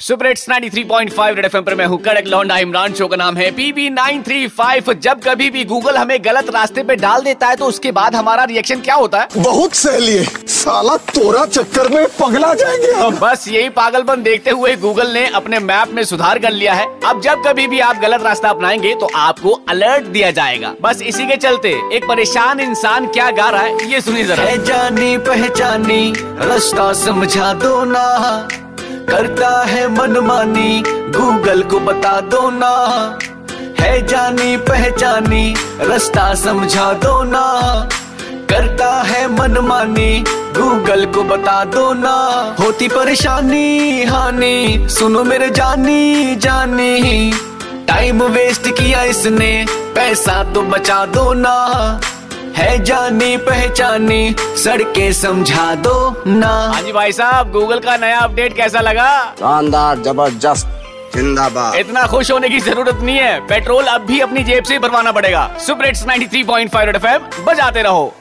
Super hits 93.5 red FM पर मैं हूँ कड़क लौंडा इमरान शो का नाम है पीबी 935 जब कभी भी गूगल हमें गलत रास्ते पे डाल देता है तो उसके बाद हमारा रिएक्शन क्या होता है? बहुत सहेली है। साला तोरा चक्कर में पगला जाएँगे हम। बस यही पागलपन देखते हुए गूगल ने अपने मैप में सुधार कर लिया है। अब जब कभी भी आप गलत रास्ता अपनाएँगे तो आपको अलर्ट दिया जाएगा। बस इसी के चलते एक परेशान इंसान क्या गा रहा है ये सुनिए जरा। जानी पहचानी रास्ता समझा दो ना। करता है मनमानी गूगल को बता दो ना। है जानी पहचानी, रास्ता समझा दो ना। करता है मनमानी गूगल को बता दो ना। होती परेशानी, हानि, सुनो मेरे जानी जानी। टाइम वेस्ट किया इसने, पैसा तो बचा दो ना। है जानी पहचानी सड़के समझा दो ना। हाँ जी भाई साहब गूगल का नया अपडेट कैसा लगा? शानदार ज़बरदस्त जिंदाबाद। इतना खुश होने की ज़रूरत नहीं है। पेट्रोल अब भी अपनी जेब से भरवाना पड़ेगा। सुपर हिट्स 93.5 रेड एफएम बजाते रहो।